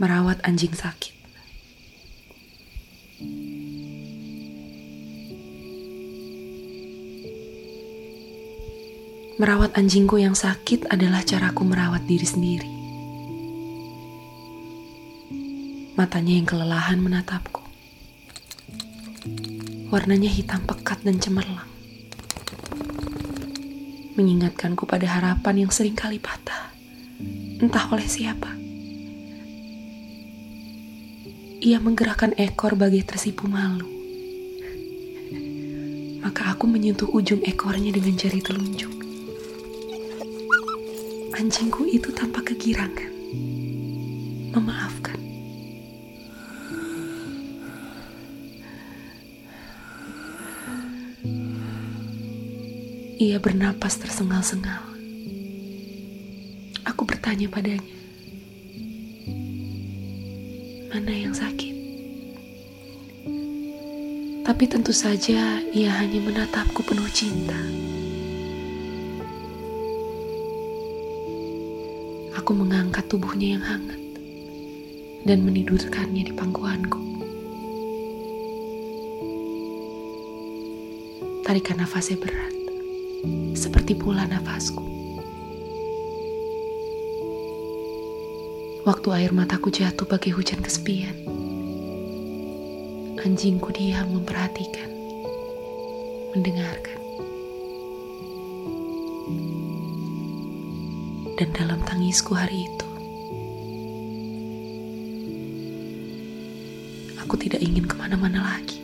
merawat anjing sakit. Merawat anjingku yang sakit adalah caraku merawat diri sendiri. Matanya yang kelelahan menatapku. Warnanya hitam pekat dan cemerlang. Mengingatkanku pada harapan yang sering kali patah. Entah oleh siapa. Ia menggerakkan ekor bagai tersipu malu. Maka aku menyentuh ujung ekornya dengan jari telunjuk. Anjingku itu tanpa kegirangan. Memaafkan. Ia bernapas tersengal-sengal. Aku bertanya padanya mana yang sakit. Tapi tentu saja ia hanya menatapku penuh cinta. Aku mengangkat tubuhnya yang hangat dan menidurkannya di pangkuanku. Tarikan nafasnya berat, seperti pula nafasku. Waktu air mataku jatuh bagai hujan kesepian, anjingku diam memperhatikan, mendengarkan. Dan dalam tangisku hari itu, aku tidak ingin ke mana-mana lagi.